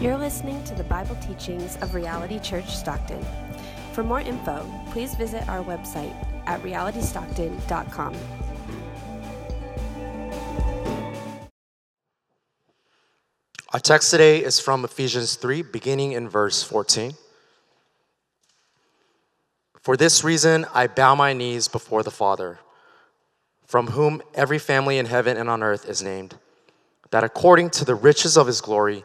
You're listening to the Bible teachings of Reality Church Stockton. For more info, please visit our website at realitystockton.com. Our text today is from Ephesians 3, beginning in verse 14. For this reason, I bow my knees before the Father, from whom every family in heaven and on earth is named, that according to the riches of his glory,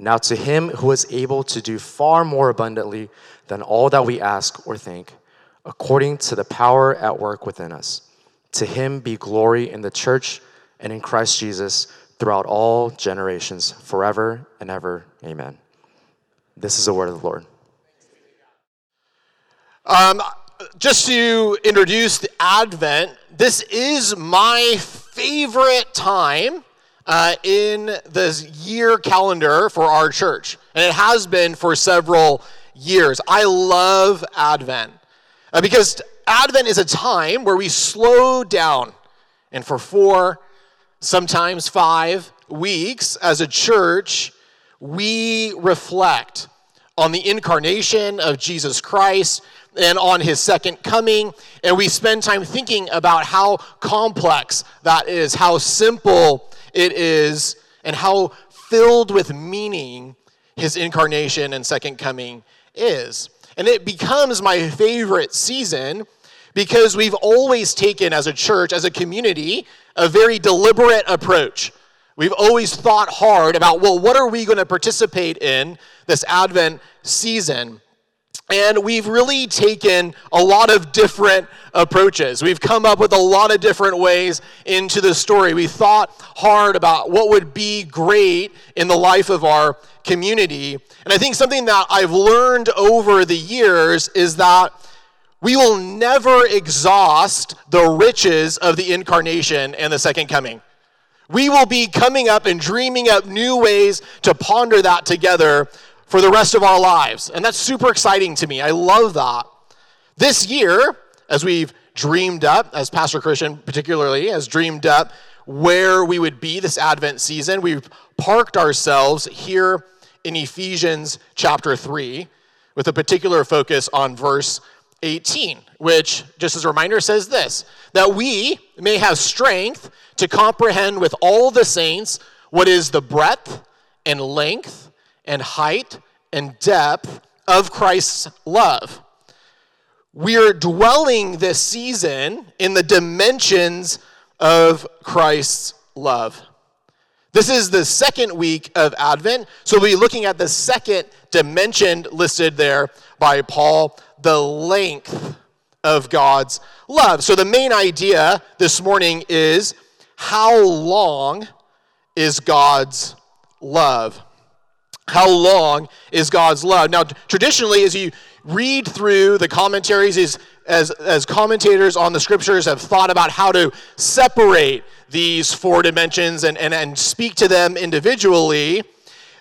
Now, to him who is able to do far more abundantly than all that we ask or think, according to the power at work within us, to him be glory in the church and in Christ Jesus throughout all generations, forever and ever. Amen. This is the word of the Lord. Um, just to introduce the Advent, this is my favorite time uh, in the year calendar for our church, and it has been for several years. I love Advent uh, because Advent is a time where we slow down, and for four, sometimes five weeks as a church, we reflect on the incarnation of Jesus Christ and on his second coming. And we spend time thinking about how complex that is, how simple it is, and how filled with meaning his incarnation and second coming is. And it becomes my favorite season because we've always taken, as a church, as a community, a very deliberate approach. We've always thought hard about, well, what are we going to participate in this Advent season? And we've really taken a lot of different approaches. We've come up with a lot of different ways into the story. We thought hard about what would be great in the life of our community. And I think something that I've learned over the years is that we will never exhaust the riches of the incarnation and the second coming. We will be coming up and dreaming up new ways to ponder that together for the rest of our lives. And that's super exciting to me. I love that. This year, as we've dreamed up, as Pastor Christian particularly has dreamed up where we would be this Advent season, we've parked ourselves here in Ephesians chapter 3 with a particular focus on verse 18, which, just as a reminder, says this that we may have strength to comprehend with all the saints what is the breadth and length and height and depth of Christ's love. We're dwelling this season in the dimensions of Christ's love. This is the second week of Advent, so we'll be looking at the second dimension listed there by Paul the length of God's love. So, the main idea this morning is how long is God's love? How long is God's love? Now, traditionally, as you read through the commentaries, is as, as commentators on the scriptures have thought about how to separate these four dimensions and, and, and speak to them individually,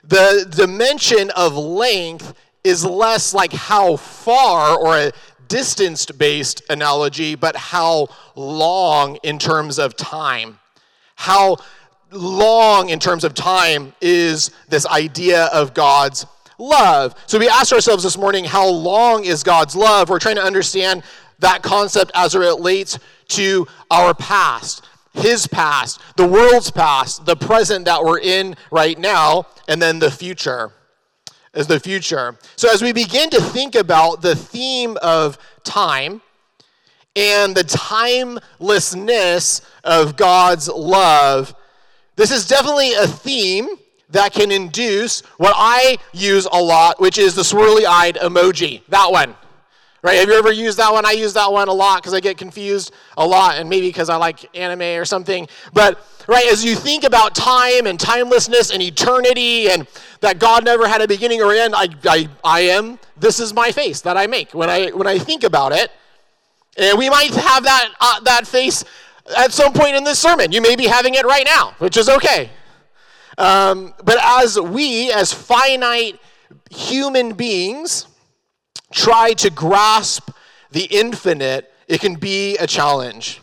the dimension of length is less like how far or a distance based analogy, but how long in terms of time. How long in terms of time is this idea of God's love. So we asked ourselves this morning, how long is God's love? We're trying to understand that concept as it relates to our past, His past, the world's past, the present that we're in right now, and then the future. As the future. So, as we begin to think about the theme of time and the timelessness of God's love, this is definitely a theme that can induce what I use a lot, which is the swirly eyed emoji. That one, Right? Have you ever used that one? I use that one a lot because I get confused a lot, and maybe because I like anime or something. But right, as you think about time and timelessness and eternity and that God never had a beginning or end, I, I, I am, this is my face that I make when I when I think about it. And we might have that uh, that face at some point in this sermon. You may be having it right now, which is okay. Um, but as we, as finite human beings, try to grasp the infinite, it can be a challenge.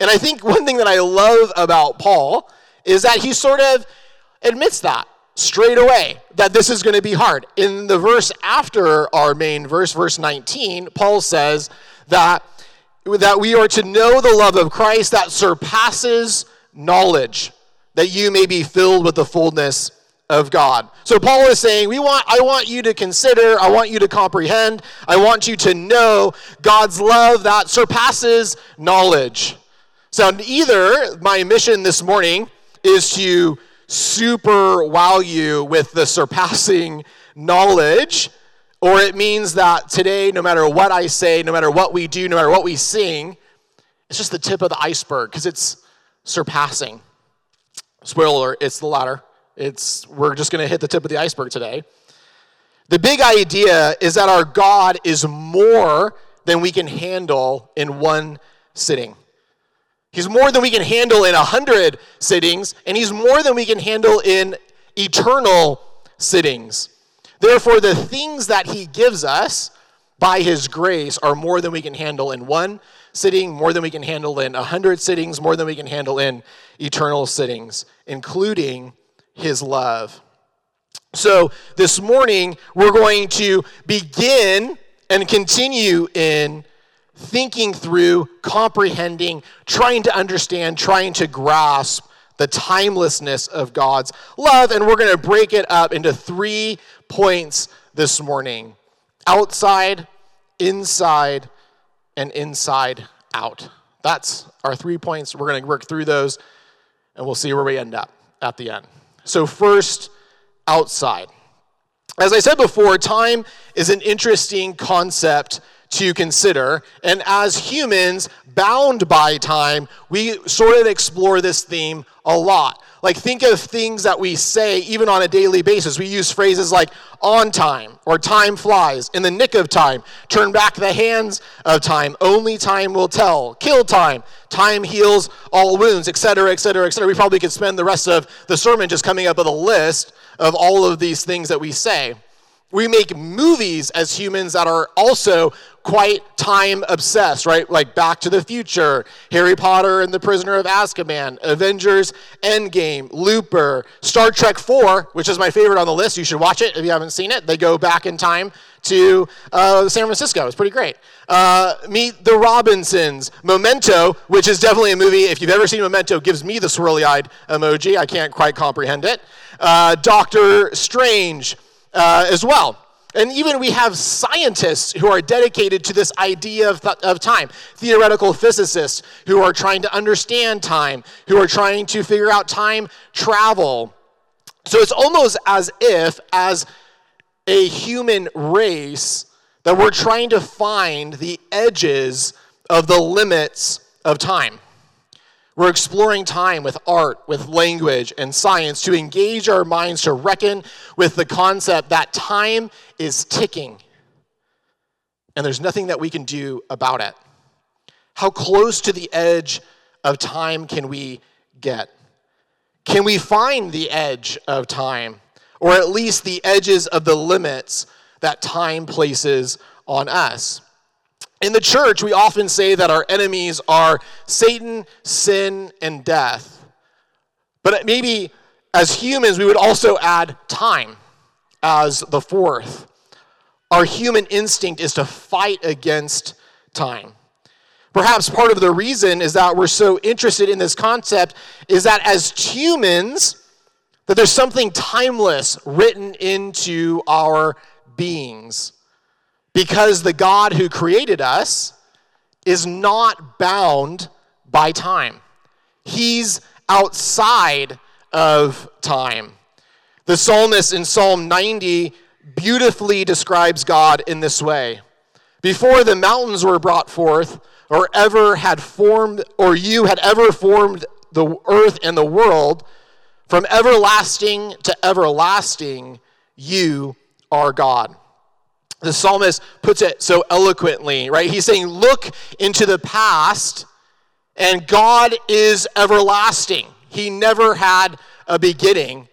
And I think one thing that I love about Paul is that he sort of admits that straight away that this is going to be hard. In the verse after our main verse, verse 19, Paul says that, that we are to know the love of Christ that surpasses knowledge, that you may be filled with the fullness of God. So Paul is saying, we want I want you to consider, I want you to comprehend, I want you to know God's love that surpasses knowledge. So either my mission this morning is to super wow you with the surpassing knowledge, or it means that today, no matter what I say, no matter what we do, no matter what we sing, it's just the tip of the iceberg because it's surpassing. Spoiler, it's the latter. It's, we're just going to hit the tip of the iceberg today. The big idea is that our God is more than we can handle in one sitting. He's more than we can handle in a hundred sittings, and he's more than we can handle in eternal sittings. Therefore, the things that he gives us by his grace are more than we can handle in one sitting, more than we can handle in a hundred sittings, more than we can handle in eternal sittings, including his love. So this morning, we're going to begin and continue in thinking through, comprehending, trying to understand, trying to grasp the timelessness of God's love. And we're going to break it up into three points this morning outside, inside, and inside out. That's our three points. We're going to work through those, and we'll see where we end up at the end. So, first, outside. As I said before, time is an interesting concept to consider. And as humans bound by time, we sort of explore this theme a lot. Like, think of things that we say even on a daily basis. We use phrases like on time or time flies, in the nick of time, turn back the hands of time, only time will tell, kill time, time heals all wounds, etc., etc., etc. We probably could spend the rest of the sermon just coming up with a list of all of these things that we say. We make movies as humans that are also quite time obsessed, right? Like Back to the Future, Harry Potter and the Prisoner of Azkaban, Avengers Endgame, Looper, Star Trek 4, which is my favorite on the list. You should watch it if you haven't seen it. They go back in time to uh, San Francisco. It's pretty great. Uh, meet the Robinsons. Memento, which is definitely a movie, if you've ever seen Memento, gives me the swirly eyed emoji. I can't quite comprehend it. Uh, Doctor Strange uh, as well. And even we have scientists who are dedicated to this idea of, th- of time, theoretical physicists who are trying to understand time, who are trying to figure out time travel. So it's almost as if, as a human race, that we're trying to find the edges of the limits of time. We're exploring time with art, with language, and science to engage our minds to reckon with the concept that time is ticking and there's nothing that we can do about it. How close to the edge of time can we get? Can we find the edge of time, or at least the edges of the limits that time places on us? In the church, we often say that our enemies are Satan, sin, and death. But maybe as humans, we would also add time as the fourth. Our human instinct is to fight against time. Perhaps part of the reason is that we're so interested in this concept is that as humans, that there's something timeless written into our beings because the God who created us is not bound by time. He's outside of time. The psalmist in Psalm 90 beautifully describes God in this way before the mountains were brought forth, or ever had formed, or you had ever formed the earth and the world, from everlasting to everlasting, you are God. The psalmist puts it so eloquently, right? He's saying, Look into the past, and God is everlasting. He never had a beginning.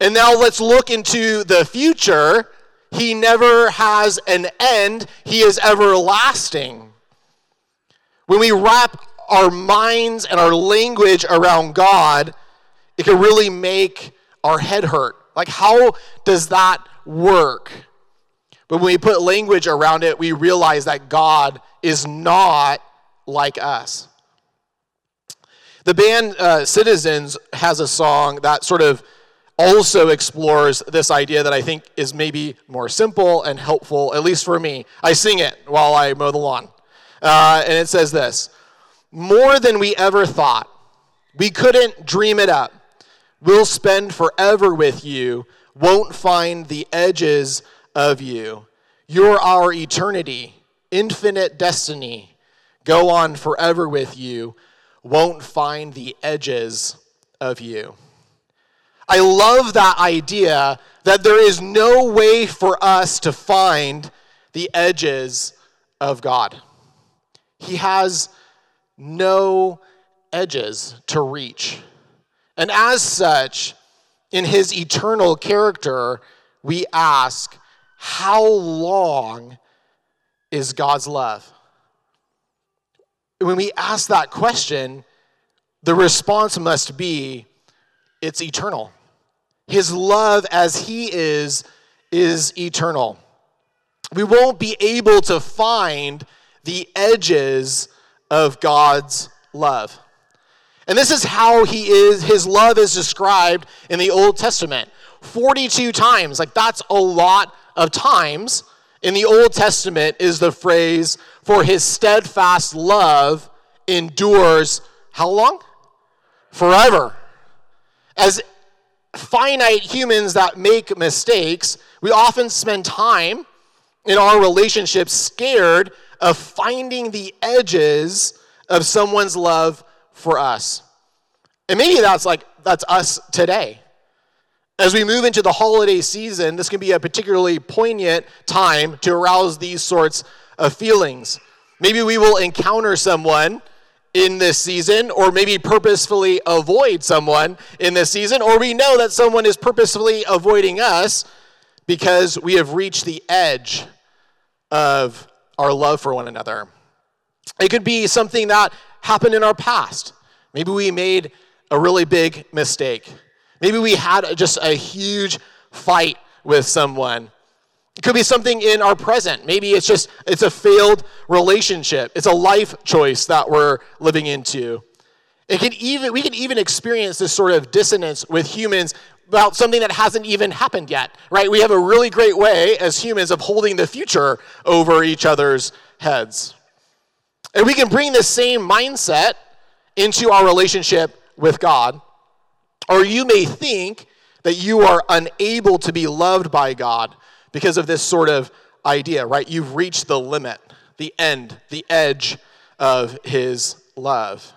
And now let's look into the future. He never has an end, He is everlasting. When we wrap our minds and our language around God, it can really make our head hurt. Like, how does that work? But when we put language around it, we realize that God is not like us. The band uh, Citizens has a song that sort of also explores this idea that I think is maybe more simple and helpful, at least for me. I sing it while I mow the lawn. Uh, and it says this More than we ever thought, we couldn't dream it up. We'll spend forever with you, won't find the edges of you. You're our eternity, infinite destiny. Go on forever with you, won't find the edges of you. I love that idea that there is no way for us to find the edges of God. He has no edges to reach. And as such, in his eternal character, we ask, how long is God's love? When we ask that question, the response must be, it's eternal. His love as he is, is eternal. We won't be able to find the edges of God's love. And this is how he is, his love is described in the Old Testament 42 times. Like, that's a lot of times in the Old Testament is the phrase, for his steadfast love endures how long? Forever. As finite humans that make mistakes, we often spend time in our relationships scared of finding the edges of someone's love for us. And maybe that's like, that's us today. As we move into the holiday season, this can be a particularly poignant time to arouse these sorts of feelings. Maybe we will encounter someone in this season, or maybe purposefully avoid someone in this season, or we know that someone is purposefully avoiding us because we have reached the edge of our love for one another. It could be something that happened in our past. Maybe we made a really big mistake. Maybe we had just a huge fight with someone. It could be something in our present. Maybe it's just it's a failed relationship. It's a life choice that we're living into. It can even we can even experience this sort of dissonance with humans about something that hasn't even happened yet, right? We have a really great way as humans of holding the future over each other's heads. And we can bring the same mindset into our relationship with God or you may think that you are unable to be loved by God because of this sort of idea, right? You've reached the limit, the end, the edge of His love.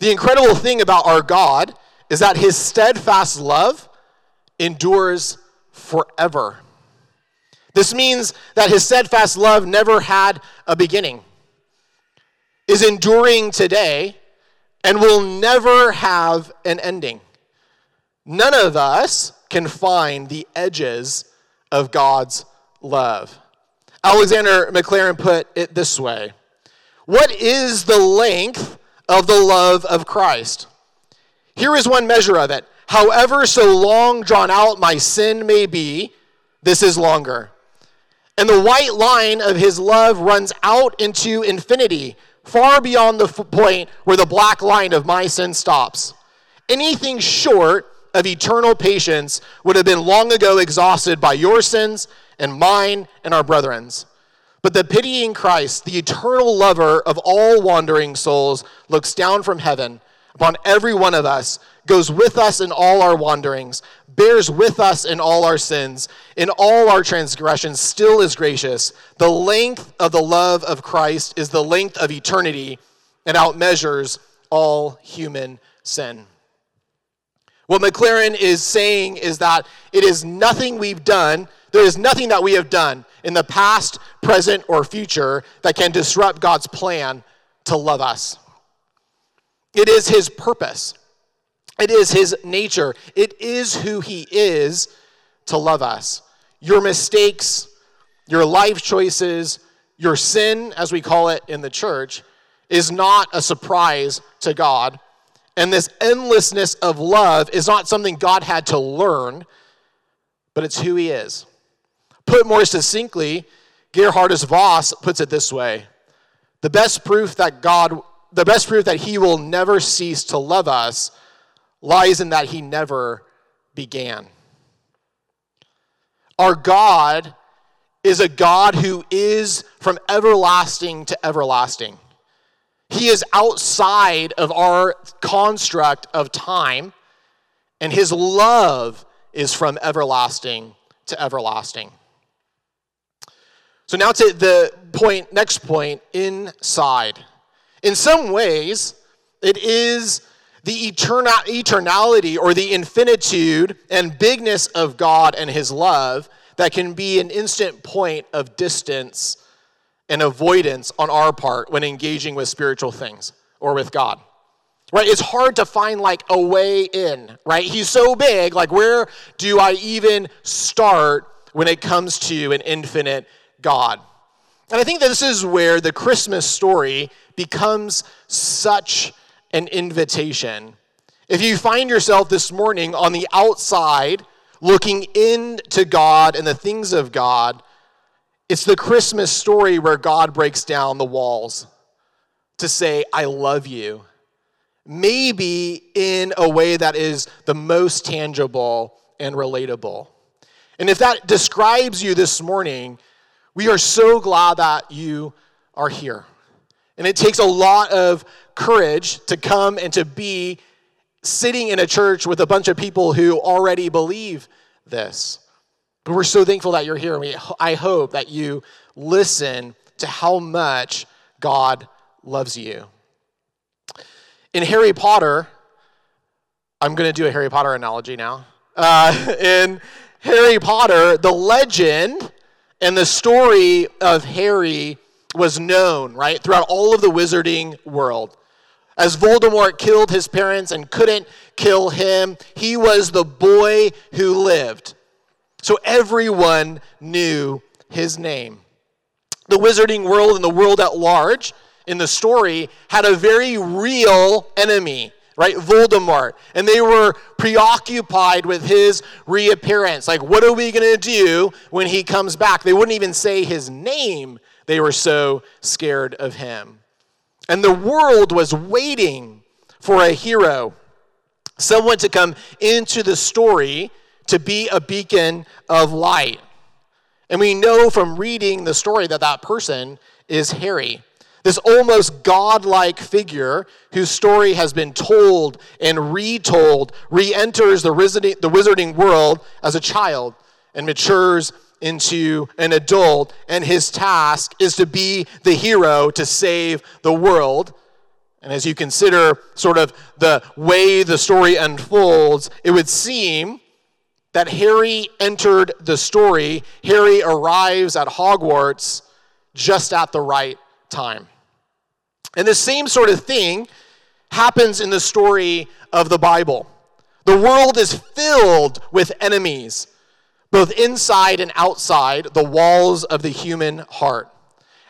The incredible thing about our God is that His steadfast love endures forever. This means that His steadfast love never had a beginning, is enduring today, and will never have an ending. None of us can find the edges of God's love. Alexander Maclaren put it this way What is the length of the love of Christ? Here is one measure of it. However, so long drawn out my sin may be, this is longer. And the white line of his love runs out into infinity, far beyond the point where the black line of my sin stops. Anything short of eternal patience would have been long ago exhausted by your sins and mine and our brethren's. But the pitying Christ, the eternal lover of all wandering souls, looks down from heaven, upon every one of us, goes with us in all our wanderings, bears with us in all our sins, in all our transgressions, still is gracious. The length of the love of Christ is the length of eternity and outmeasures all human sin. What Maclaren is saying is that it is nothing we've done, there is nothing that we have done in the past, present, or future that can disrupt God's plan to love us. It is His purpose, it is His nature, it is who He is to love us. Your mistakes, your life choices, your sin, as we call it in the church, is not a surprise to God. And this endlessness of love is not something God had to learn, but it's who He is. Put more succinctly, Gerhardus Vos puts it this way The best proof that God, the best proof that He will never cease to love us lies in that He never began. Our God is a God who is from everlasting to everlasting. He is outside of our construct of time, and his love is from everlasting to everlasting. So now to the point, next point, inside. In some ways, it is the eternality or the infinitude and bigness of God and his love that can be an instant point of distance and avoidance on our part when engaging with spiritual things or with God. Right? It's hard to find like a way in, right? He's so big, like where do I even start when it comes to an infinite God? And I think that this is where the Christmas story becomes such an invitation. If you find yourself this morning on the outside looking into God and the things of God, it's the Christmas story where God breaks down the walls to say, I love you. Maybe in a way that is the most tangible and relatable. And if that describes you this morning, we are so glad that you are here. And it takes a lot of courage to come and to be sitting in a church with a bunch of people who already believe this. But we're so thankful that you're here. We, I hope that you listen to how much God loves you. In Harry Potter, I'm going to do a Harry Potter analogy now. Uh, in Harry Potter, the legend and the story of Harry was known, right, throughout all of the wizarding world. As Voldemort killed his parents and couldn't kill him, he was the boy who lived. So everyone knew his name. The wizarding world and the world at large in the story had a very real enemy, right? Voldemort. And they were preoccupied with his reappearance. Like, what are we going to do when he comes back? They wouldn't even say his name, they were so scared of him. And the world was waiting for a hero, someone to come into the story to be a beacon of light. And we know from reading the story that that person is Harry, this almost godlike figure whose story has been told and retold, re enters the, the wizarding world as a child and matures into an adult. And his task is to be the hero to save the world. And as you consider sort of the way the story unfolds, it would seem that Harry entered the story. Harry arrives at Hogwarts just at the right time. And the same sort of thing happens in the story of the Bible. The world is filled with enemies, both inside and outside the walls of the human heart.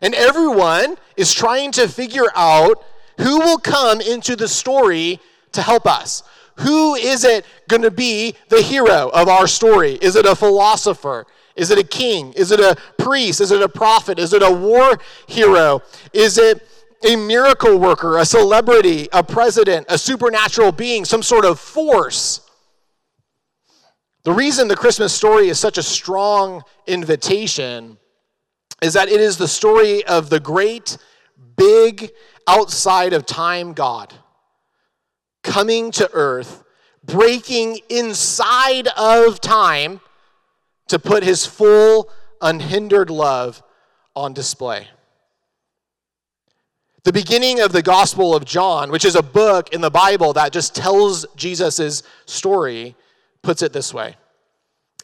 And everyone is trying to figure out who will come into the story to help us. Who is it going to be the hero of our story? Is it a philosopher? Is it a king? Is it a priest? Is it a prophet? Is it a war hero? Is it a miracle worker, a celebrity, a president, a supernatural being, some sort of force? The reason the Christmas story is such a strong invitation is that it is the story of the great, big, outside of time God coming to earth, breaking inside of time to put his full, unhindered love on display. The beginning of the Gospel of John, which is a book in the Bible that just tells Jesus' story, puts it this way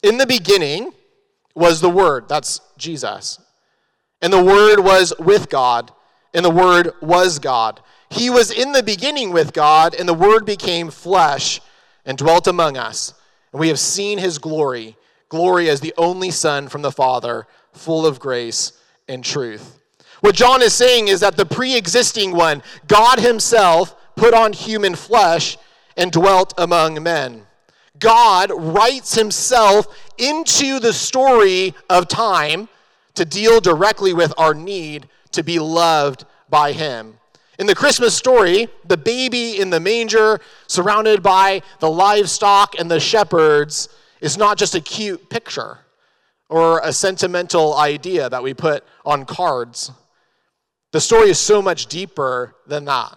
In the beginning was the Word, that's Jesus. And the Word was with God, and the Word was God. He was in the beginning with God, and the Word became flesh and dwelt among us. And we have seen his glory glory as the only Son from the Father, full of grace and truth. What John is saying is that the pre existing one, God Himself, put on human flesh and dwelt among men. God writes Himself into the story of time to deal directly with our need to be loved by Him. In the Christmas story, the baby in the manger, surrounded by the livestock and the shepherds, is not just a cute picture or a sentimental idea that we put on cards. The story is so much deeper than that.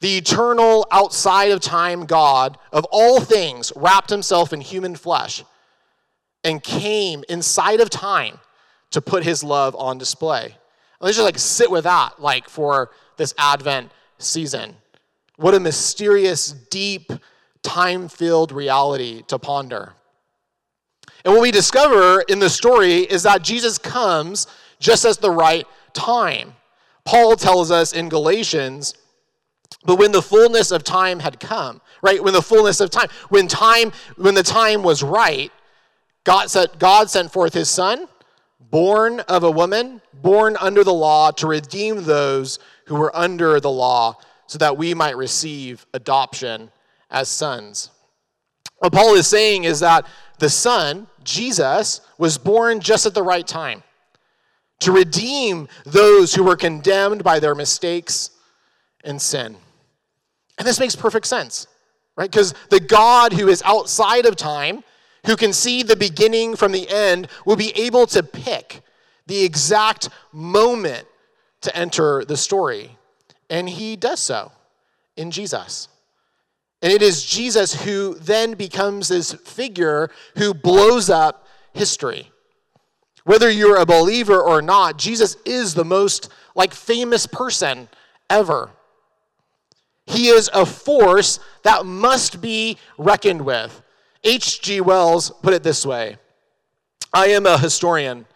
The eternal, outside of time God of all things wrapped himself in human flesh and came inside of time to put his love on display. Let's just like sit with that, like for this Advent season. What a mysterious, deep, time filled reality to ponder. And what we discover in the story is that Jesus comes just at the right time. Paul tells us in Galatians, but when the fullness of time had come, right? When the fullness of time, when time, when the time was right, God sent, God sent forth his son, born of a woman, born under the law, to redeem those who were under the law, so that we might receive adoption as sons. What Paul is saying is that the Son, Jesus, was born just at the right time to redeem those who were condemned by their mistakes and sin. And this makes perfect sense, right? Because the God who is outside of time, who can see the beginning from the end, will be able to pick the exact moment to enter the story. And he does so in Jesus. And it is Jesus who then becomes this figure who blows up history. Whether you're a believer or not, Jesus is the most like famous person ever. He is a force that must be reckoned with. H.G. Wells put it this way I am a historian.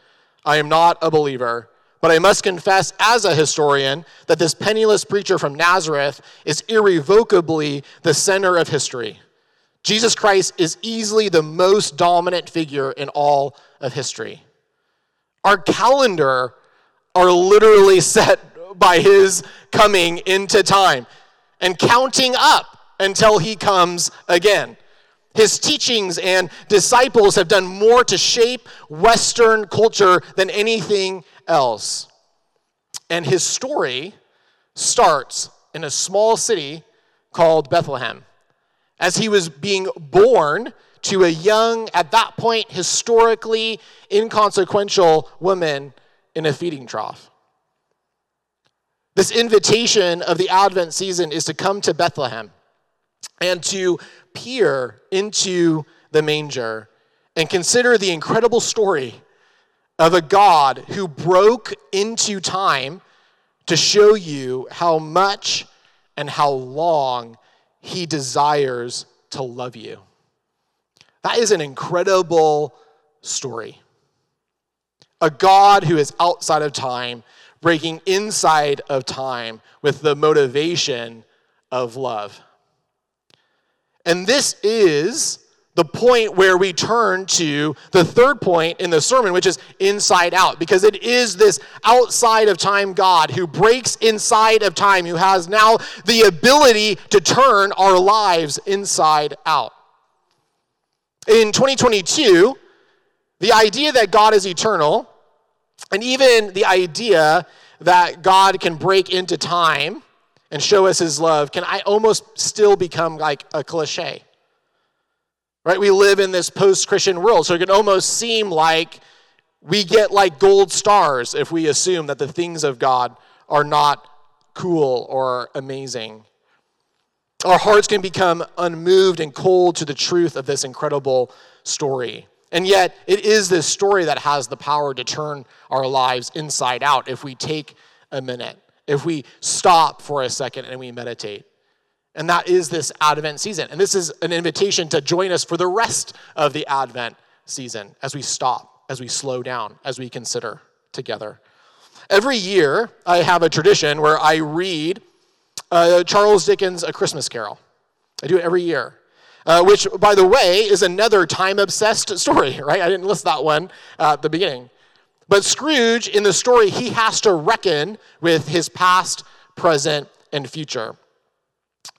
I am not a believer. But I must confess, as a historian, that this penniless preacher from Nazareth is irrevocably the center of history. Jesus Christ is easily the most dominant figure in all of history. Our calendar are literally set by his coming into time and counting up until he comes again. His teachings and disciples have done more to shape Western culture than anything else. And his story starts in a small city called Bethlehem. As he was being born to a young, at that point, historically inconsequential woman in a feeding trough. This invitation of the Advent season is to come to Bethlehem and to peer into the manger and consider the incredible story of a God who broke into time to show you how much and how long he desires to love you. That is an incredible story. A God who is outside of time, breaking inside of time with the motivation of love. And this is the point where we turn to the third point in the sermon, which is inside out, because it is this outside of time God who breaks inside of time, who has now the ability to turn our lives inside out. In 2022, the idea that God is eternal, and even the idea that God can break into time and show us his love, can I almost still become like a cliche right? We live in this post Christian world, so it can almost seem like we get like gold stars if we assume that the things of God are not cool or amazing. Our hearts can become unmoved and cold to the truth of this incredible story. And yet, it is this story that has the power to turn our lives inside out if we take a minute, if we stop for a second and we meditate. And that is this Advent season. And this is an invitation to join us for the rest of the Advent season as we stop, as we slow down, as we consider together. Every year, I have a tradition where I read uh, Charles Dickens' A Christmas Carol. I do it every year. Uh, which, by the way, is another time obsessed story, right? I didn't list that one at the beginning. But Scrooge, in the story, he has to reckon with his past, present, and future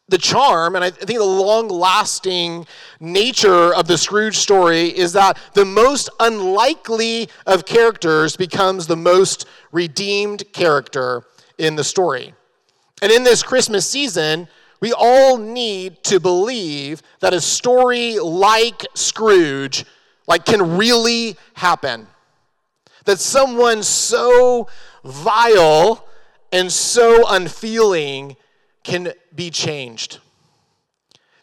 the charm and I think the long lasting nature of the Scrooge story is that the most unlikely of characters becomes the most redeemed character in the story. And in this Christmas season, we all need to believe that a story like Scrooge like can really happen. That someone so vile and so unfeeling can be changed.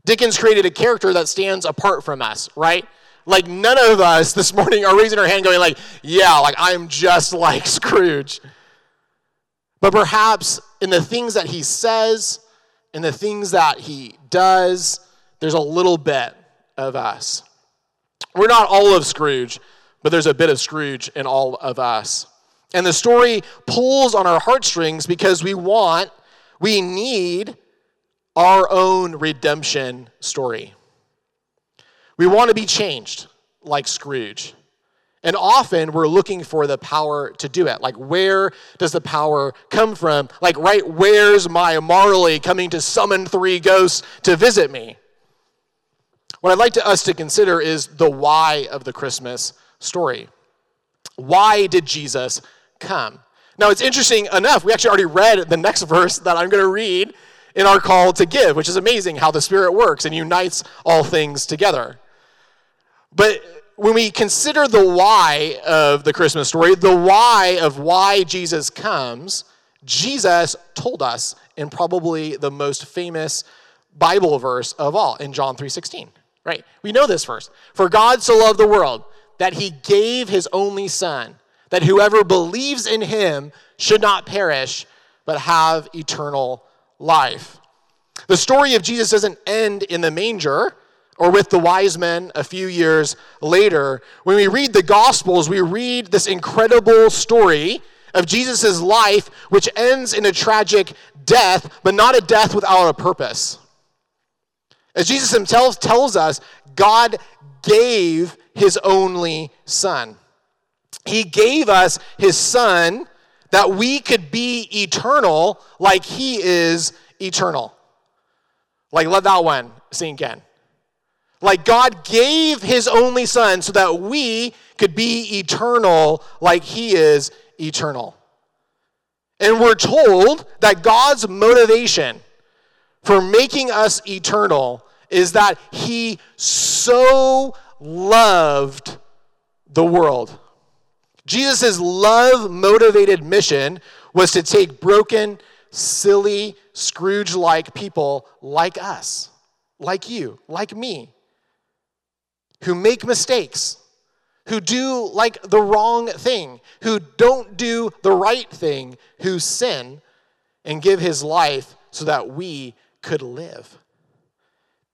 Dickens created a character that stands apart from us, right? Like none of us this morning are raising our hand going like, yeah, like I'm just like Scrooge. But perhaps in the things that he says, in the things that he does, there's a little bit of us. We're not all of Scrooge, but there's a bit of Scrooge in all of us. And the story pulls on our heartstrings because we want we need our own redemption story. We want to be changed like Scrooge. And often we're looking for the power to do it. Like, where does the power come from? Like, right, where's my Marley coming to summon three ghosts to visit me? What I'd like to, us to consider is the why of the Christmas story. Why did Jesus come? Now, it's interesting enough, we actually already read the next verse that I'm going to read in our call to give, which is amazing how the Spirit works and unites all things together. But when we consider the why of the Christmas story, the why of why Jesus comes, Jesus told us in probably the most famous Bible verse of all in John 3:16. Right? We know this verse. For God so loved the world that he gave his only son that whoever believes in him should not perish, but have eternal life. The story of Jesus doesn't end in the manger or with the wise men a few years later. When we read the Gospels, we read this incredible story of Jesus' life, which ends in a tragic death, but not a death without a purpose. As Jesus himself tells us, God gave his only son. He gave us his son that we could be eternal like he is eternal. Like, let that one sink in. Like, God gave his only son so that we could be eternal like he is eternal. And we're told that God's motivation for making us eternal is that he so loved the world. Jesus' love motivated mission was to take broken, silly, Scrooge like people like us, like you, like me, who make mistakes, who do like the wrong thing, who don't do the right thing, who sin, and give his life so that we could live.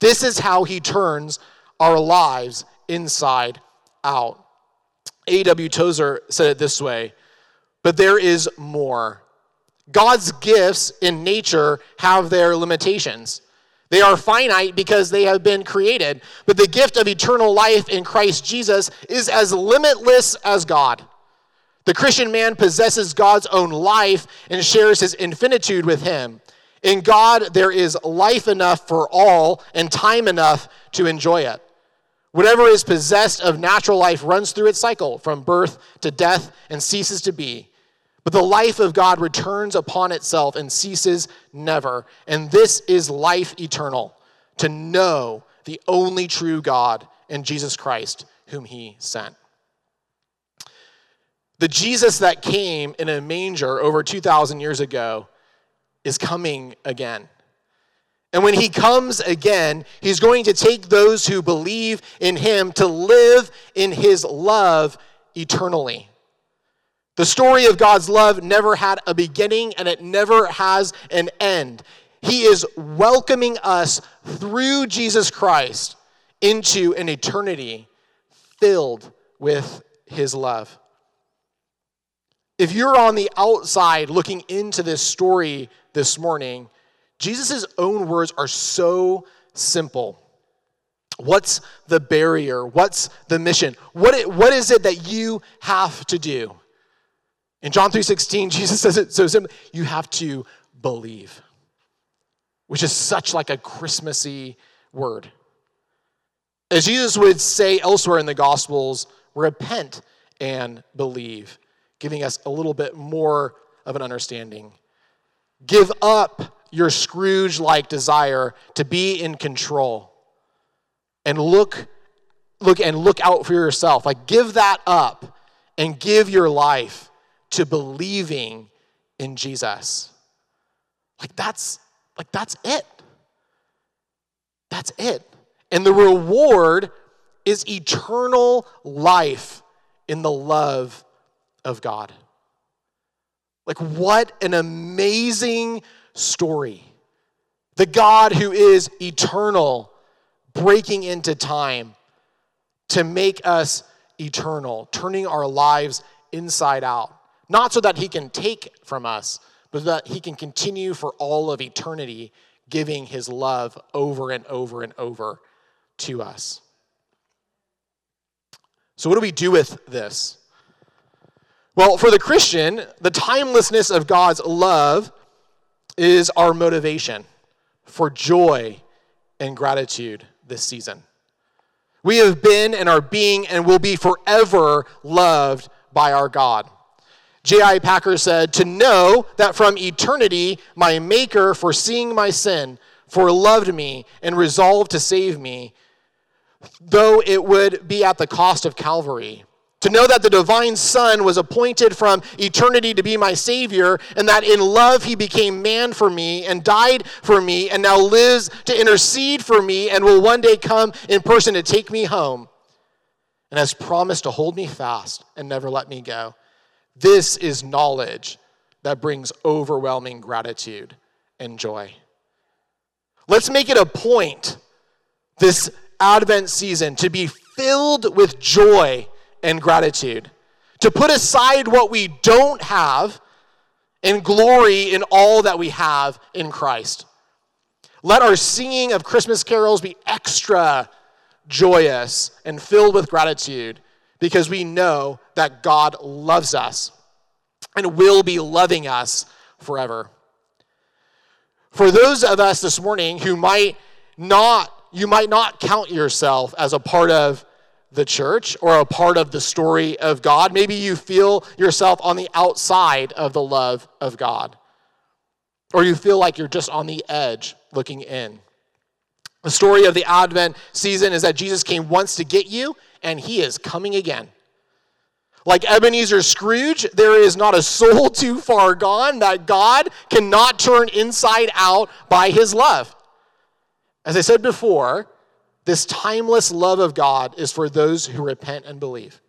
This is how he turns our lives inside out. A.W. Tozer said it this way But there is more. God's gifts in nature have their limitations. They are finite because they have been created, but the gift of eternal life in Christ Jesus is as limitless as God. The Christian man possesses God's own life and shares his infinitude with him. In God, there is life enough for all and time enough to enjoy it. Whatever is possessed of natural life runs through its cycle from birth to death and ceases to be. But the life of God returns upon itself and ceases never. And this is life eternal to know the only true God and Jesus Christ, whom he sent. The Jesus that came in a manger over 2,000 years ago is coming again. And when he comes again, he's going to take those who believe in him to live in his love eternally. The story of God's love never had a beginning and it never has an end. He is welcoming us through Jesus Christ into an eternity filled with his love. If you're on the outside looking into this story this morning, Jesus' own words are so simple. What's the barrier? What's the mission? What, what is it that you have to do? In John 3:16, Jesus says it so simply, you have to believe. Which is such like a Christmassy word. As Jesus would say elsewhere in the Gospels, repent and believe, giving us a little bit more of an understanding. Give up your Scrooge like desire to be in control and look look and look out for yourself like give that up and give your life to believing in Jesus like that's like that's it that's it and the reward is eternal life in the love of God like what an amazing story. The God who is eternal, breaking into time to make us eternal, turning our lives inside out. Not so that he can take from us, but that he can continue for all of eternity, giving his love over and over and over to us. So, what do we do with this? Well, for the Christian, the timelessness of God's love is our motivation for joy and gratitude this season. We have been and are being and will be forever loved by our God. J.I. Packer said, To know that from eternity my Maker, foreseeing my sin, foreloved me and resolved to save me, though it would be at the cost of Calvary to know that the divine Son was appointed from eternity to be my Savior, and that in love he became man for me and died for me, and now lives to intercede for me, and will one day come in person to take me home, and has promised to hold me fast and never let me go. This is knowledge that brings overwhelming gratitude and joy. Let's make it a point this Advent season to be filled with joy and gratitude, to put aside what we don't have and glory in all that we have in Christ. Let our singing of Christmas carols be extra joyous and filled with gratitude because we know that God loves us and will be loving us forever. For those of us this morning who might not, you might not count yourself as a part of the church or a part of the story of God. Maybe you feel yourself on the outside of the love of God, or you feel like you're just on the edge looking in. The story of the Advent season is that Jesus came once to get you, and he is coming again. Like Ebenezer Scrooge, there is not a soul too far gone that God cannot turn inside out by his love. As I said before, this timeless love of God is for those who repent and believe.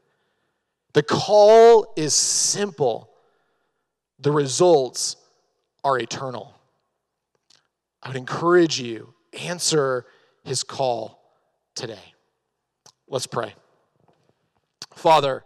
The call is simple, the results are eternal. I would encourage you, answer his call today. Let's pray. Father,